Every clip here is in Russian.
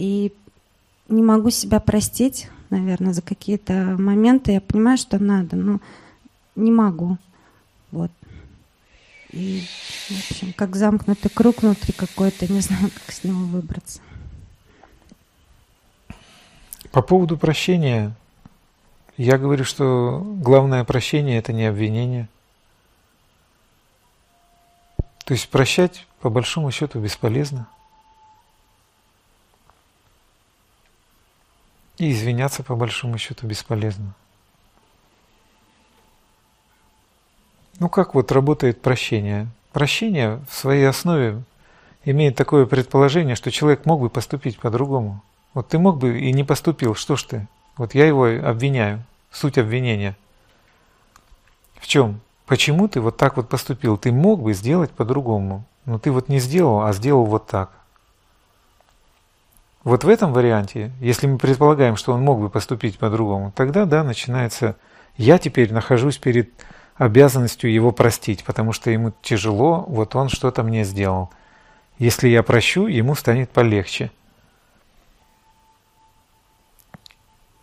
И не могу себя простить, наверное, за какие-то моменты. Я понимаю, что надо, но не могу. Вот. И, в общем, как замкнутый круг внутри какой-то, не знаю, как с него выбраться. По поводу прощения, я говорю, что главное прощение – это не обвинение. То есть прощать, по большому счету, бесполезно. И извиняться, по большому счету, бесполезно. Ну как вот работает прощение? Прощение в своей основе имеет такое предположение, что человек мог бы поступить по-другому. Вот ты мог бы и не поступил, что ж ты? Вот я его обвиняю. Суть обвинения. В чем? Почему ты вот так вот поступил? Ты мог бы сделать по-другому, но ты вот не сделал, а сделал вот так. Вот в этом варианте, если мы предполагаем, что он мог бы поступить по-другому, тогда да, начинается «я теперь нахожусь перед обязанностью его простить, потому что ему тяжело, вот он что-то мне сделал. Если я прощу, ему станет полегче.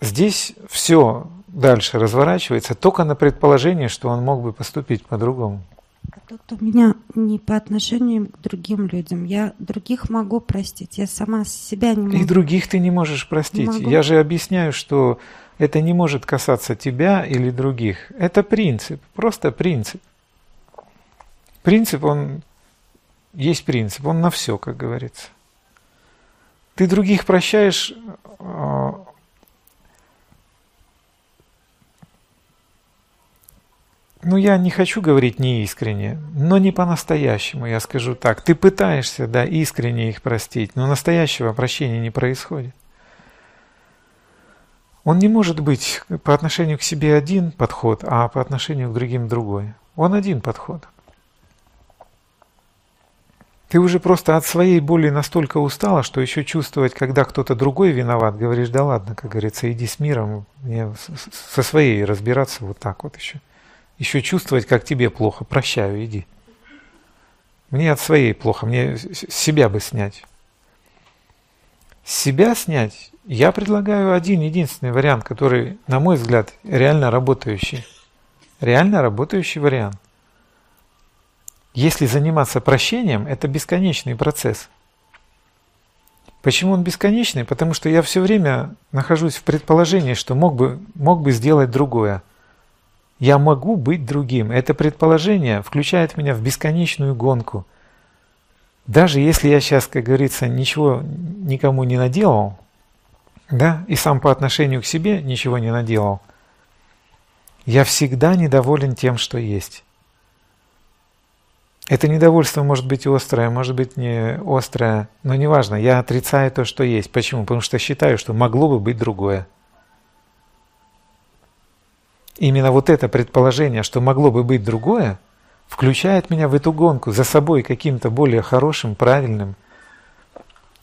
Здесь все дальше разворачивается только на предположение, что он мог бы поступить по-другому. А тут у меня не по отношению к другим людям. Я других могу простить, я сама себя не могу. И других ты не можешь простить. Не я же объясняю, что это не может касаться тебя или других. Это принцип, просто принцип. Принцип, он есть принцип, он на все, как говорится. Ты других прощаешь, ну я не хочу говорить неискренне, но не по-настоящему, я скажу так. Ты пытаешься, да, искренне их простить, но настоящего прощения не происходит. Он не может быть по отношению к себе один подход, а по отношению к другим другой. Он один подход. Ты уже просто от своей боли настолько устала, что еще чувствовать, когда кто-то другой виноват, говоришь, да ладно, как говорится, иди с миром, мне со своей разбираться вот так вот еще. Еще чувствовать, как тебе плохо, прощаю, иди. Мне от своей плохо, мне себя бы снять. Себя снять я предлагаю один единственный вариант, который, на мой взгляд, реально работающий. Реально работающий вариант. Если заниматься прощением, это бесконечный процесс. Почему он бесконечный? Потому что я все время нахожусь в предположении, что мог бы, мог бы сделать другое. Я могу быть другим. Это предположение включает меня в бесконечную гонку. Даже если я сейчас, как говорится, ничего никому не наделал, да, и сам по отношению к себе ничего не наделал, я всегда недоволен тем, что есть. Это недовольство может быть острое, может быть не острое, но неважно, я отрицаю то, что есть. Почему? Потому что считаю, что могло бы быть другое. Именно вот это предположение, что могло бы быть другое, включает меня в эту гонку за собой каким-то более хорошим, правильным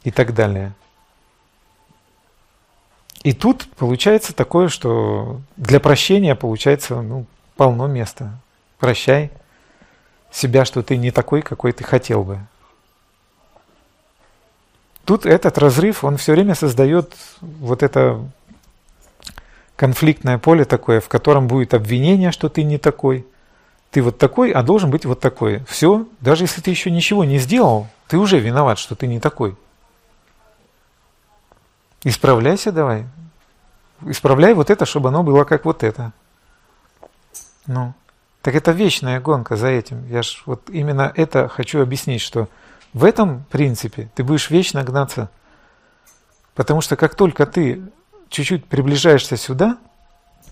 и так далее. И тут получается такое, что для прощения получается ну, полно места. Прощай себя, что ты не такой, какой ты хотел бы. Тут этот разрыв, он все время создает вот это конфликтное поле такое, в котором будет обвинение, что ты не такой. Ты вот такой, а должен быть вот такой. Все, даже если ты еще ничего не сделал, ты уже виноват, что ты не такой. Исправляйся давай. Исправляй вот это, чтобы оно было как вот это. Ну, так это вечная гонка за этим. Я ж вот именно это хочу объяснить, что в этом принципе ты будешь вечно гнаться. Потому что как только ты чуть-чуть приближаешься сюда,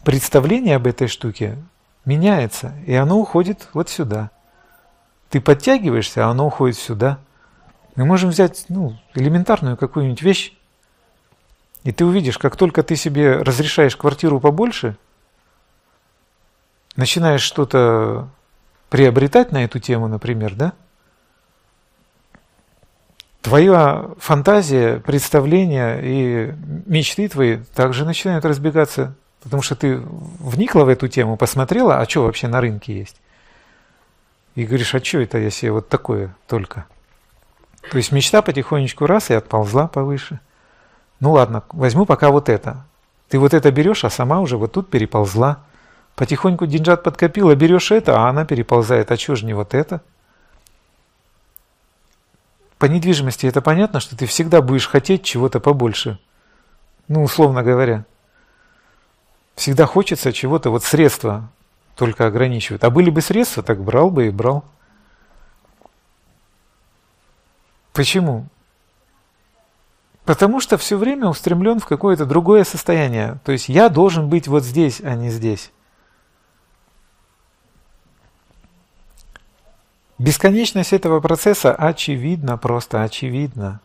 представление об этой штуке меняется, и оно уходит вот сюда. Ты подтягиваешься, а оно уходит сюда. Мы можем взять ну, элементарную какую-нибудь вещь, и ты увидишь, как только ты себе разрешаешь квартиру побольше, начинаешь что-то приобретать на эту тему, например, да? Твоя фантазия, представления и мечты твои также начинают разбегаться, потому что ты вникла в эту тему, посмотрела, а что вообще на рынке есть. И говоришь, а что это я себе вот такое только? То есть мечта потихонечку раз и отползла повыше – Ну ладно, возьму пока вот это. Ты вот это берешь, а сама уже вот тут переползла. Потихоньку деньжат подкопила, берешь это, а она переползает. А чего же не вот это? По недвижимости это понятно, что ты всегда будешь хотеть чего-то побольше. Ну, условно говоря. Всегда хочется чего-то, вот средства только ограничивают. А были бы средства, так брал бы и брал. Почему? Потому что все время устремлен в какое-то другое состояние. То есть я должен быть вот здесь, а не здесь. Бесконечность этого процесса очевидна, просто очевидна.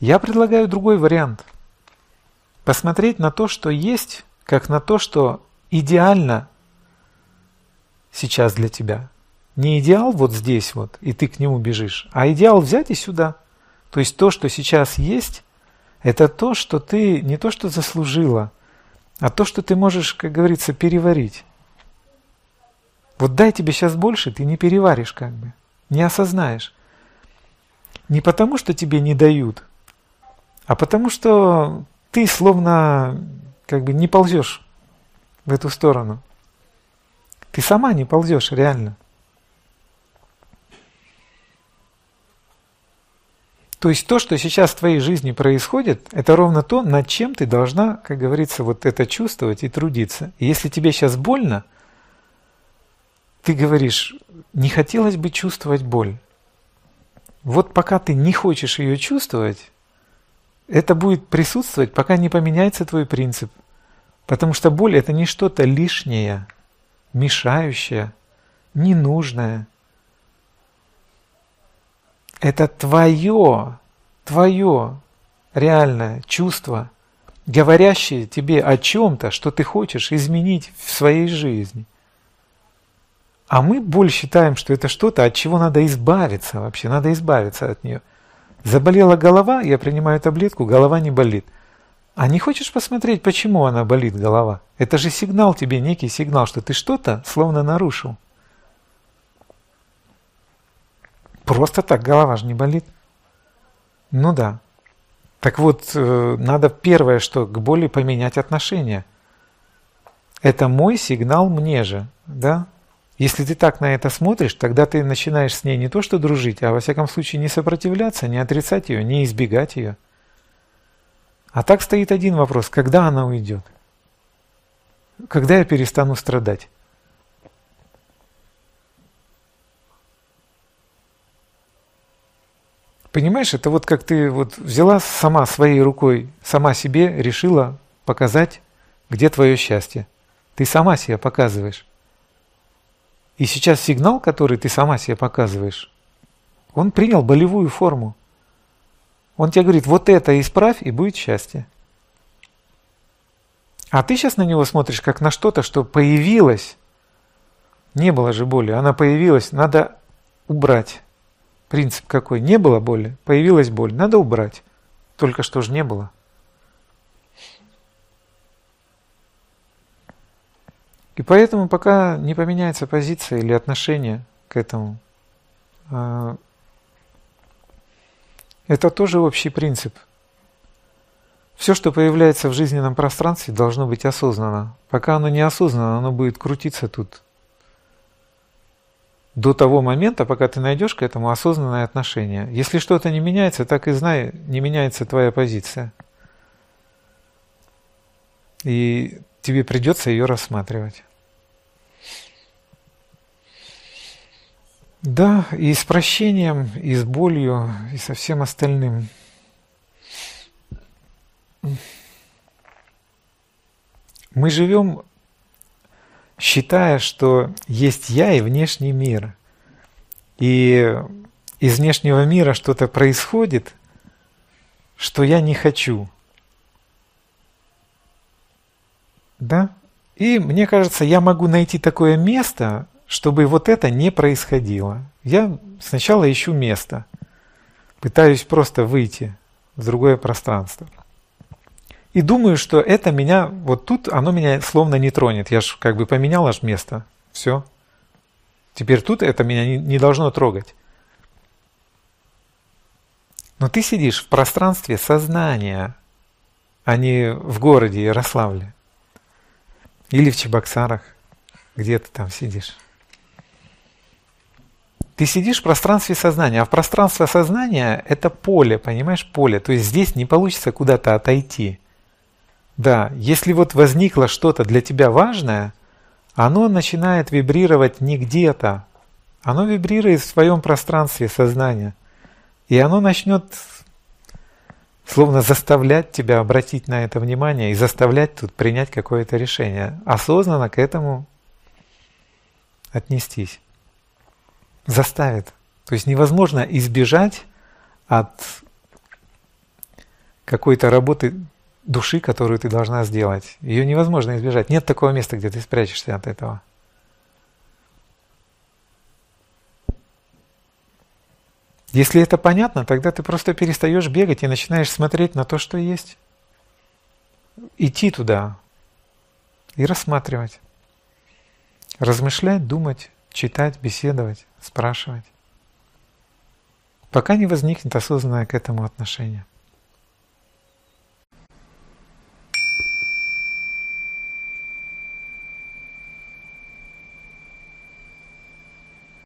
Я предлагаю другой вариант. Посмотреть на то, что есть, как на то, что идеально сейчас для тебя. Не идеал вот здесь вот, и ты к нему бежишь, а идеал взять и сюда. То есть то, что сейчас есть, это то, что ты не то, что заслужила, а то, что ты можешь, как говорится, переварить. Вот дай тебе сейчас больше, ты не переваришь как бы, не осознаешь. Не потому, что тебе не дают, а потому, что ты словно как бы не ползешь в эту сторону. Ты сама не ползешь реально. То есть то, что сейчас в твоей жизни происходит, это ровно то, над чем ты должна, как говорится, вот это чувствовать и трудиться. И если тебе сейчас больно, ты говоришь, не хотелось бы чувствовать боль. Вот пока ты не хочешь ее чувствовать, это будет присутствовать, пока не поменяется твой принцип. Потому что боль это не что-то лишнее, мешающее, ненужное. Это твое, твое реальное чувство, говорящее тебе о чем-то, что ты хочешь изменить в своей жизни. А мы боль считаем, что это что-то, от чего надо избавиться вообще, надо избавиться от нее. Заболела голова, я принимаю таблетку, голова не болит. А не хочешь посмотреть, почему она болит, голова? Это же сигнал тебе, некий сигнал, что ты что-то словно нарушил. Просто так голова же не болит. Ну да. Так вот, э, надо первое, что к боли поменять отношение. Это мой сигнал мне же, да? Если ты так на это смотришь, тогда ты начинаешь с ней не то что дружить, а во всяком случае не сопротивляться, не отрицать ее, не избегать ее. А так стоит один вопрос, когда она уйдет? Когда я перестану страдать? Понимаешь, это вот как ты вот взяла сама своей рукой, сама себе решила показать, где твое счастье. Ты сама себя показываешь. И сейчас сигнал, который ты сама себе показываешь, он принял болевую форму. Он тебе говорит, вот это исправь, и будет счастье. А ты сейчас на него смотришь как на что-то, что появилось. Не было же боли, она появилась, надо убрать. Принцип какой? Не было боли, появилась боль, надо убрать. Только что же не было. И поэтому пока не поменяется позиция или отношение к этому, а, это тоже общий принцип. Все, что появляется в жизненном пространстве, должно быть осознанно. Пока оно не осознанно, оно будет крутиться тут. До того момента, пока ты найдешь к этому осознанное отношение. Если что-то не меняется, так и знай, не меняется твоя позиция. И тебе придется ее рассматривать. Да, и с прощением, и с болью, и со всем остальным. Мы живем, считая, что есть я и внешний мир. И из внешнего мира что-то происходит, что я не хочу. Да? И мне кажется, я могу найти такое место, чтобы вот это не происходило. Я сначала ищу место, пытаюсь просто выйти в другое пространство. И думаю, что это меня, вот тут оно меня словно не тронет. Я же как бы поменял аж место. Все. Теперь тут это меня не, не должно трогать. Но ты сидишь в пространстве сознания, а не в городе Ярославле. Или в Чебоксарах, где ты там сидишь. Ты сидишь в пространстве сознания, а в пространстве сознания это поле, понимаешь, поле. То есть здесь не получится куда-то отойти. Да, если вот возникло что-то для тебя важное, оно начинает вибрировать не где-то, оно вибрирует в своем пространстве сознания. И оно начнет словно заставлять тебя обратить на это внимание и заставлять тут принять какое-то решение, осознанно к этому отнестись. Заставит. То есть невозможно избежать от какой-то работы души, которую ты должна сделать. Ее невозможно избежать. Нет такого места, где ты спрячешься от этого. Если это понятно, тогда ты просто перестаешь бегать и начинаешь смотреть на то, что есть. Идти туда и рассматривать. Размышлять, думать, читать, беседовать, спрашивать. Пока не возникнет осознанное к этому отношение.